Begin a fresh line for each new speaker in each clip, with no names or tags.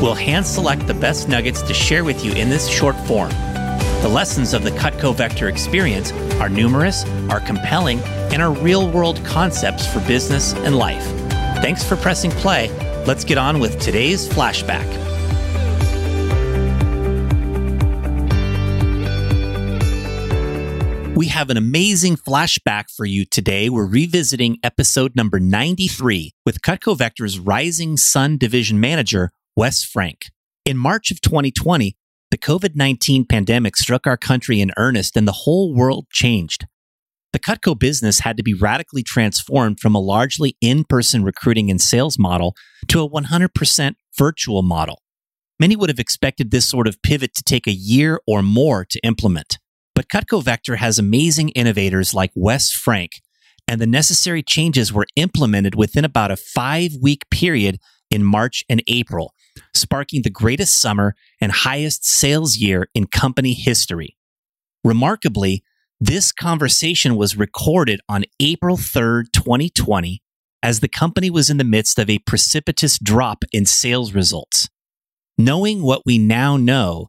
We'll hand select the best nuggets to share with you in this short form. The lessons of the Cutco Vector experience are numerous, are compelling, and are real world concepts for business and life. Thanks for pressing play. Let's get on with today's flashback. We have an amazing flashback for you today. We're revisiting episode number 93 with Cutco Vector's Rising Sun Division Manager, Wes Frank. In March of 2020, the COVID 19 pandemic struck our country in earnest and the whole world changed. The Cutco business had to be radically transformed from a largely in person recruiting and sales model to a 100% virtual model. Many would have expected this sort of pivot to take a year or more to implement. But Cutco Vector has amazing innovators like Wes Frank, and the necessary changes were implemented within about a five week period in March and April, sparking the greatest summer and highest sales year in company history. Remarkably, this conversation was recorded on April 3rd, 2020, as the company was in the midst of a precipitous drop in sales results. Knowing what we now know,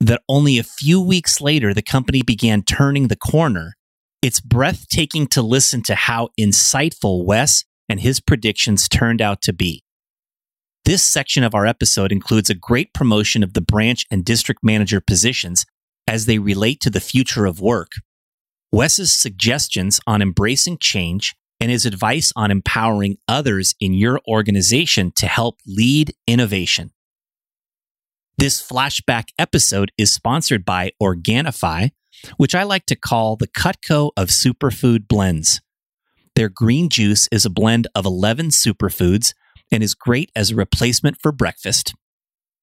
that only a few weeks later the company began turning the corner, it's breathtaking to listen to how insightful Wes and his predictions turned out to be. This section of our episode includes a great promotion of the branch and district manager positions as they relate to the future of work. Wes's suggestions on embracing change and his advice on empowering others in your organization to help lead innovation. This flashback episode is sponsored by Organifi, which I like to call the Cutco of superfood blends. Their green juice is a blend of 11 superfoods and is great as a replacement for breakfast.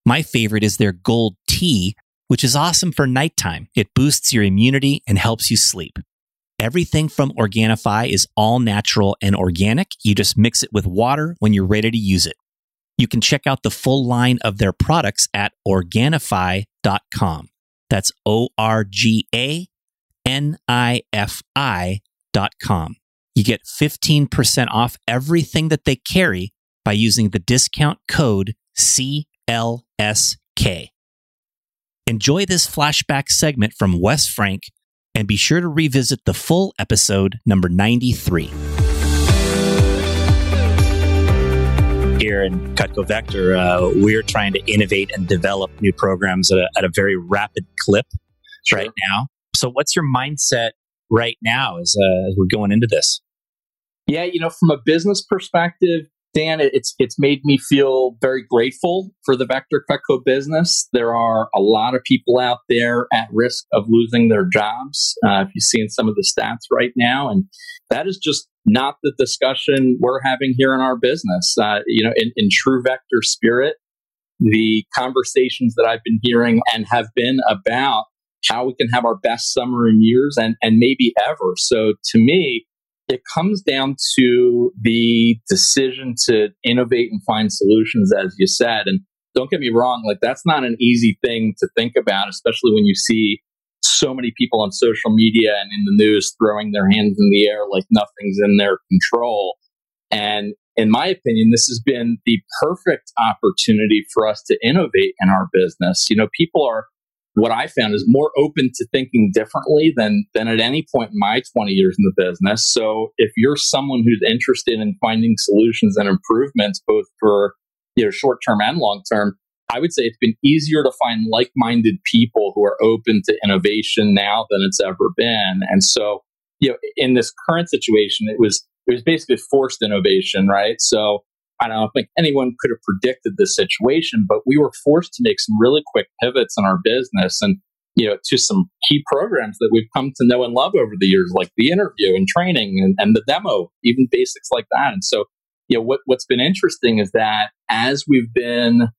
My favorite is their gold tea, which is awesome for nighttime. It boosts your immunity and helps you sleep. Everything from Organifi is all natural and organic. You just mix it with water when you're ready to use it. You can check out the full line of their products at Organifi.com. That's O R G A N I F I.com. You get 15% off everything that they carry by using the discount code CLSK. Enjoy this flashback segment from Wes Frank and be sure to revisit the full episode number 93. Here in Cutco Vector, uh, we're trying to innovate and develop new programs at a, at a very rapid clip sure. right now. So, what's your mindset right now as, uh, as we're going into this?
Yeah, you know, from a business perspective, Dan, it's it's made me feel very grateful for the Vector Cutco business. There are a lot of people out there at risk of losing their jobs. Uh, if you've seen some of the stats right now, and that is just not the discussion we're having here in our business. Uh, you know, in, in true Vector spirit, the conversations that I've been hearing and have been about how we can have our best summer in years and and maybe ever. So to me, it comes down to the decision to innovate and find solutions, as you said. And don't get me wrong, like that's not an easy thing to think about, especially when you see so many people on social media and in the news throwing their hands in the air like nothing's in their control. And in my opinion, this has been the perfect opportunity for us to innovate in our business. You know, people are what I found is more open to thinking differently than than at any point in my 20 years in the business. So if you're someone who's interested in finding solutions and improvements both for you know short term and long term, I would say it's been easier to find like-minded people who are open to innovation now than it's ever been. And so, you know, in this current situation, it was it was basically forced innovation, right? So I don't think anyone could have predicted this situation, but we were forced to make some really quick pivots in our business and you know to some key programs that we've come to know and love over the years, like the interview and training and, and the demo, even basics like that. And so, you know, what what's been interesting is that as we've been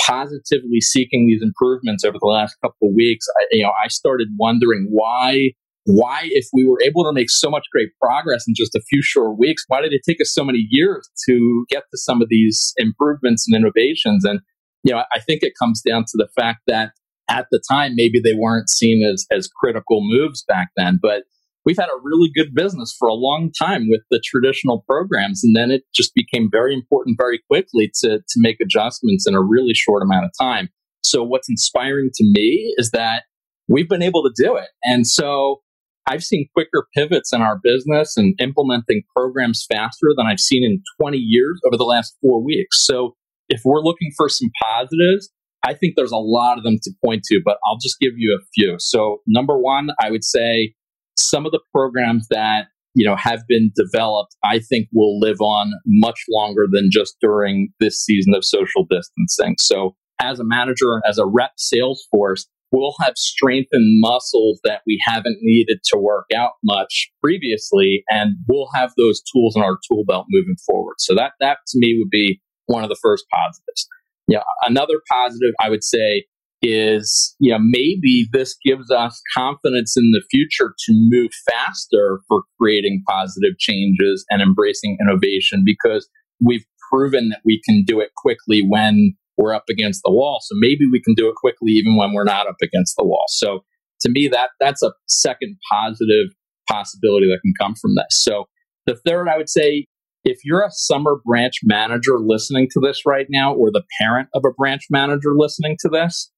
positively seeking these improvements over the last couple of weeks, I, you know, I started wondering why why, if we were able to make so much great progress in just a few short weeks, why did it take us so many years to get to some of these improvements and innovations? And, you know, I think it comes down to the fact that at the time, maybe they weren't seen as, as critical moves back then, but we've had a really good business for a long time with the traditional programs. And then it just became very important very quickly to, to make adjustments in a really short amount of time. So what's inspiring to me is that we've been able to do it. And so I've seen quicker pivots in our business and implementing programs faster than I've seen in 20 years over the last four weeks. So if we're looking for some positives, I think there's a lot of them to point to, but I'll just give you a few. So number one, I would say some of the programs that you know have been developed, I think will live on much longer than just during this season of social distancing. So as a manager, as a rep sales force, we'll have strengthened muscles that we haven't needed to work out much previously, and we'll have those tools in our tool belt moving forward. So that that to me would be one of the first positives. Yeah, another positive I would say is you know maybe this gives us confidence in the future to move faster for creating positive changes and embracing innovation because we've proven that we can do it quickly when we're up against the wall. So maybe we can do it quickly even when we're not up against the wall. So to me, that that's a second positive possibility that can come from this. So the third, I would say, if you're a summer branch manager listening to this right now, or the parent of a branch manager listening to this,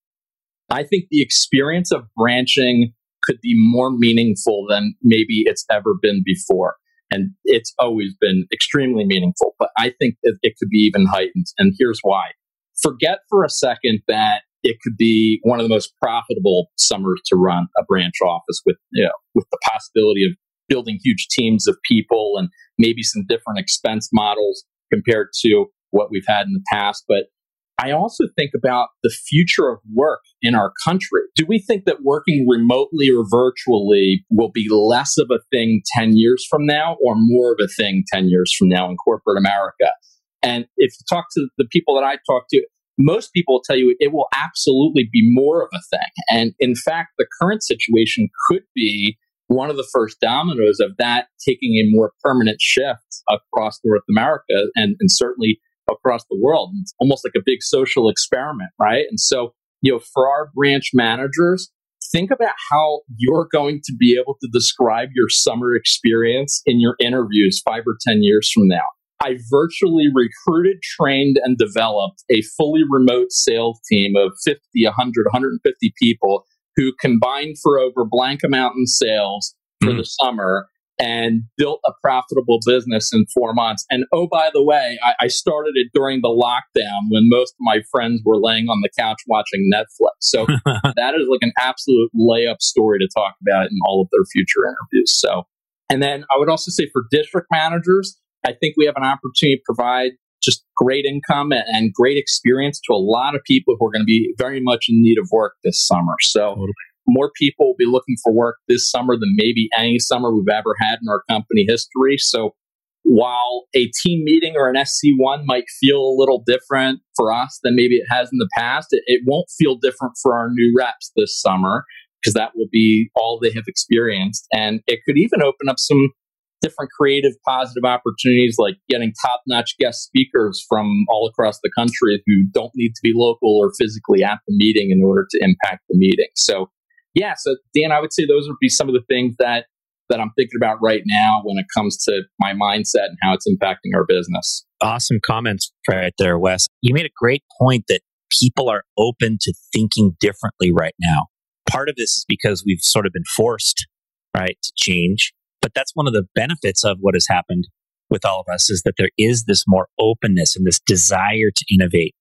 I think the experience of branching could be more meaningful than maybe it's ever been before. And it's always been extremely meaningful, but I think it, it could be even heightened. And here's why forget for a second that it could be one of the most profitable summers to run a branch office with, you know, with the possibility of building huge teams of people and maybe some different expense models compared to what we've had in the past. But I also think about the future of work in our country. Do we think that working remotely or virtually will be less of a thing 10 years from now or more of a thing 10 years from now in corporate America? And if you talk to the people that I talk to, most people will tell you it will absolutely be more of a thing. And in fact, the current situation could be one of the first dominoes of that taking a more permanent shift across North America and, and certainly across the world. It's almost like a big social experiment, right? And so, you know, for our branch managers, think about how you're going to be able to describe your summer experience in your interviews five or 10 years from now. I virtually recruited, trained, and developed a fully remote sales team of 50, 100, 150 people who combined for over blank amount in sales for mm. the summer and built a profitable business in four months. And oh, by the way, I, I, started it during the lockdown when most of my friends were laying on the couch watching Netflix. So that is like an absolute layup story to talk about in all of their future interviews. So, and then I would also say for district managers, I think we have an opportunity to provide just great income and, great experience to a lot of people who are going to be very much in need of work this summer. So totally. more people will be looking for work this summer than maybe any summer we've ever had in our company history. So while a team meeting or an SC1 might feel a little different for us than maybe it has in the past, it, it won't feel different for our new reps this summer because that will be all they have experienced. And it could even open up some different creative, positive opportunities like getting top notch guest speakers from all across the country who don't need to be local or physically at the meeting in order to impact the meeting. So, yeah, so Dan, I would say those would be some of the things that that I'm thinking about right now when it comes to my mindset and how it's impacting our business.
Awesome comments right there, Wes. You made a great point that people are open to thinking differently right now. Part of this is because we've sort of been forced, right, to change. But that's one of the benefits of what has happened with all of us is that there is this more openness and this desire to innovate.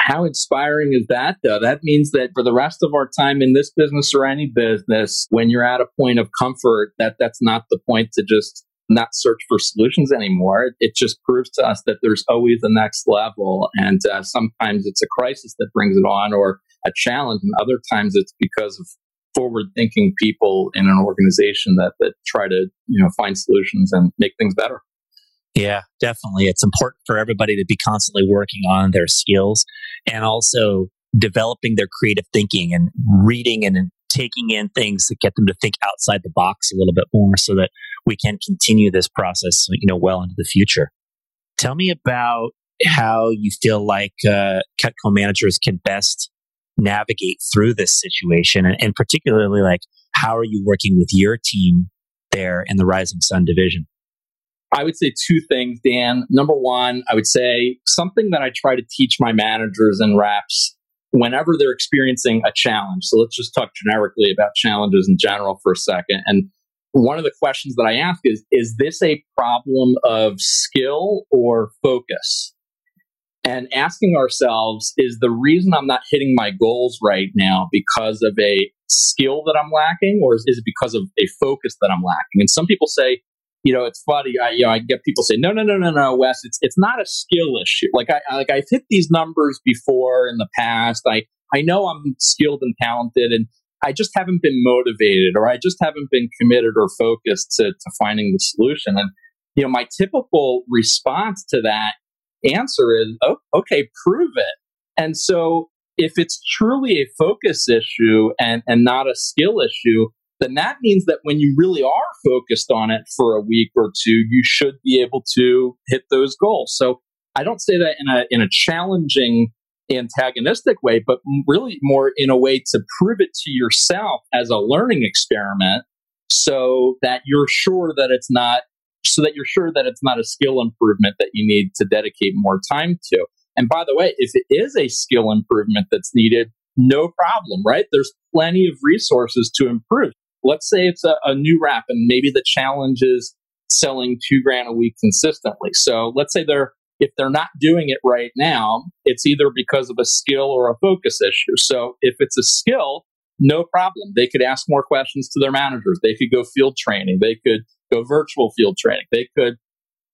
How inspiring is that, though? That means that for the rest of our time in this business or any business, when you're at a point of comfort, that that's not the point to just not search for solutions anymore. It just proves to us that there's always the next level. And uh, sometimes it's a crisis that brings it on or a challenge, and other times it's because of forward thinking people in an organization that, that try to you know find solutions and make things better
Yeah, definitely. It's important for everybody to be constantly working on their skills and also developing their creative thinking and reading and taking in things that get them to think outside the box a little bit more so that we can continue this process, you know, well into the future. Tell me about how you feel like uh, Cutco managers can best navigate through this situation and, and particularly like how are you working with your team there in the Rising Sun division?
I would say two things, Dan. Number one, I would say something that I try to teach my managers and reps whenever they're experiencing a challenge. So let's just talk generically about challenges in general for a second. And one of the questions that I ask is Is this a problem of skill or focus? And asking ourselves, is the reason I'm not hitting my goals right now because of a skill that I'm lacking, or is, it because of a focus that I'm lacking? And some people say, you know, it's funny. I, you know, I get people say, no, no, no, no, no, Wes, it's it's not a skill issue. Like I like I've hit these numbers before in the past. I I know I'm skilled and talented, and I just haven't been motivated, or I just haven't been committed or focused to to finding the solution. And you know, my typical response to that answer is, oh, okay, prove it. And so if it's truly a focus issue and and not a skill issue, then that means that when you really are focused on it for a week or two, you should be able to hit those goals. So I don't say that in a in a challenging antagonistic way, but really more in a way to prove it to yourself as a learning experiment so that you're sure that it's not so that you're sure that it's not a skill improvement that you need to dedicate more time to. And by the way, if it is a skill improvement that's needed, no problem, right? There's plenty of resources to improve let's say it's a, a new rep and maybe the challenge is selling two grand a week consistently. So let's say they're if they're not doing it right now, it's either because of a skill or a focus issue. So if it's a skill, no problem. They could ask more questions to their managers. They could go field training. They could go virtual field training. They could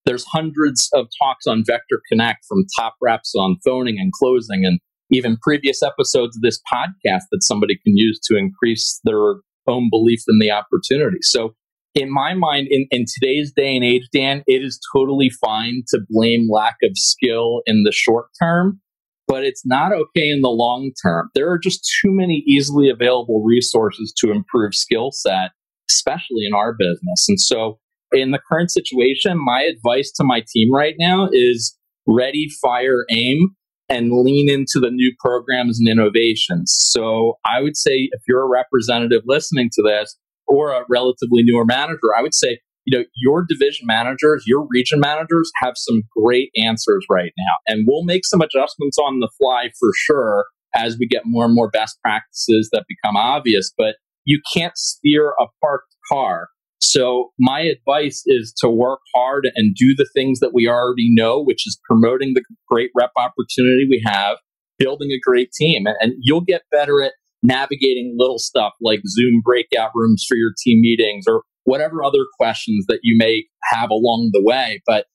there's hundreds of talks on Vector Connect from top reps on phoning and closing and even previous episodes of this podcast that somebody can use to increase their own belief in the opportunity. So, in my mind, in, in today's day and age, Dan, it is totally fine to blame lack of skill in the short term, but it's not okay in the long term. There are just too many easily available resources to improve skill set, especially in our business. And so, in the current situation, my advice to my team right now is ready, fire, aim and lean into the new programs and innovations. So I would say if you're a representative listening to this or a relatively newer manager, I would say, you know, your division managers, your region managers have some great answers right now. And we'll make some adjustments on the fly for sure as we get more and more best practices that become obvious. But you can't steer a parked car. So my advice is to work hard and do the things that we already know, which is promoting the great rep opportunity we have, building a great team, and you'll get better at navigating little stuff like Zoom breakout rooms for your team meetings or whatever other questions that you may have along the way. But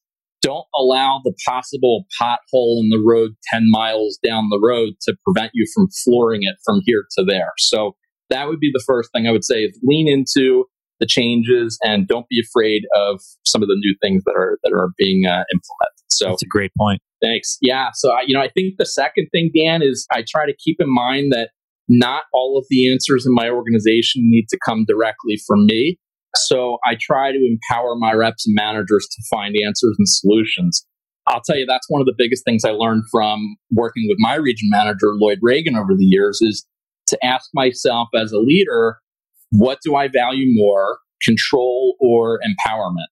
don't allow the possible pothole in the road 10 miles down the road to prevent you from flooring it from here to there. So that would be the first thing I would say is lean into the changes and don't be afraid of some of the new things that are that are being uh, implemented. So
that's a great point.
Thanks. Yeah. So I, you know, I think the second thing, Dan, is I try to keep in mind that not all of the answers in my organization need to come directly from me. So I try to empower my reps and managers to find answers and solutions. I'll tell you, that's one of the biggest things I learned from working with my region manager, Lloyd Reagan, over the years is to ask myself as a leader, what do I value more, control or empowerment?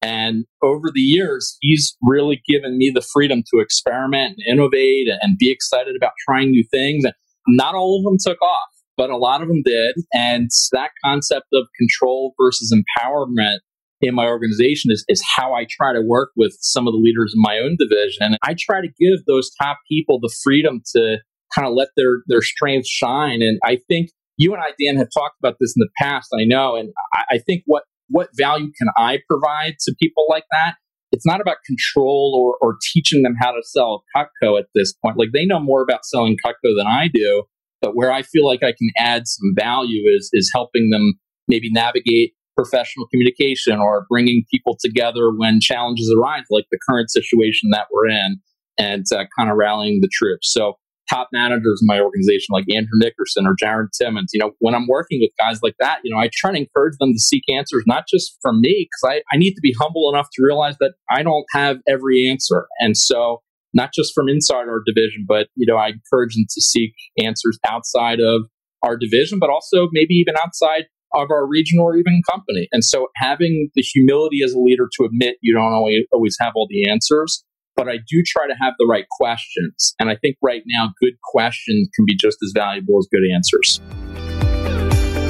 And over the years, he's really given me the freedom to experiment and innovate and be excited about trying new things. And not all of them took off, but a lot of them did. And that concept of control versus empowerment in my organization is, is how I try to work with some of the leaders in my own division. And I try to give those top people the freedom to kind of let their, their strengths shine. And I think you and I, Dan, have talked about this in the past. I know, and I, I think what what value can I provide to people like that? It's not about control or, or teaching them how to sell Cutco at this point. Like they know more about selling Cutco than I do, but where I feel like I can add some value is is helping them maybe navigate professional communication or bringing people together when challenges arise, like the current situation that we're in, and uh, kind of rallying the troops. So top managers in my organization, like Andrew Nickerson or Jaron Timmons, you know, when I'm working with guys like that, you know, I try to encourage them to seek answers, not just from me, because I, I need to be humble enough to realize that I don't have every answer. And so not just from inside our division, but, you know, I encourage them to seek answers outside of our division, but also maybe even outside of our region or even company. And so having the humility as a leader to admit you don't always, always have all the answers but I do try to have the right questions. And I think right now, good questions can be just as valuable as good answers.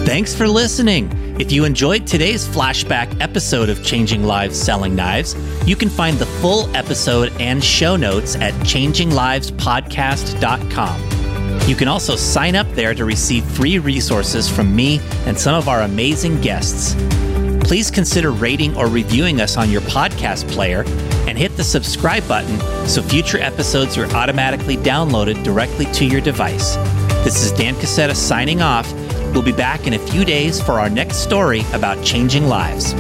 Thanks for listening. If you enjoyed today's flashback episode of Changing Lives Selling Knives, you can find the full episode and show notes at changinglivespodcast.com. You can also sign up there to receive free resources from me and some of our amazing guests. Please consider rating or reviewing us on your podcast player and hit the subscribe button so future episodes are automatically downloaded directly to your device. This is Dan Casetta signing off. We'll be back in a few days for our next story about changing lives.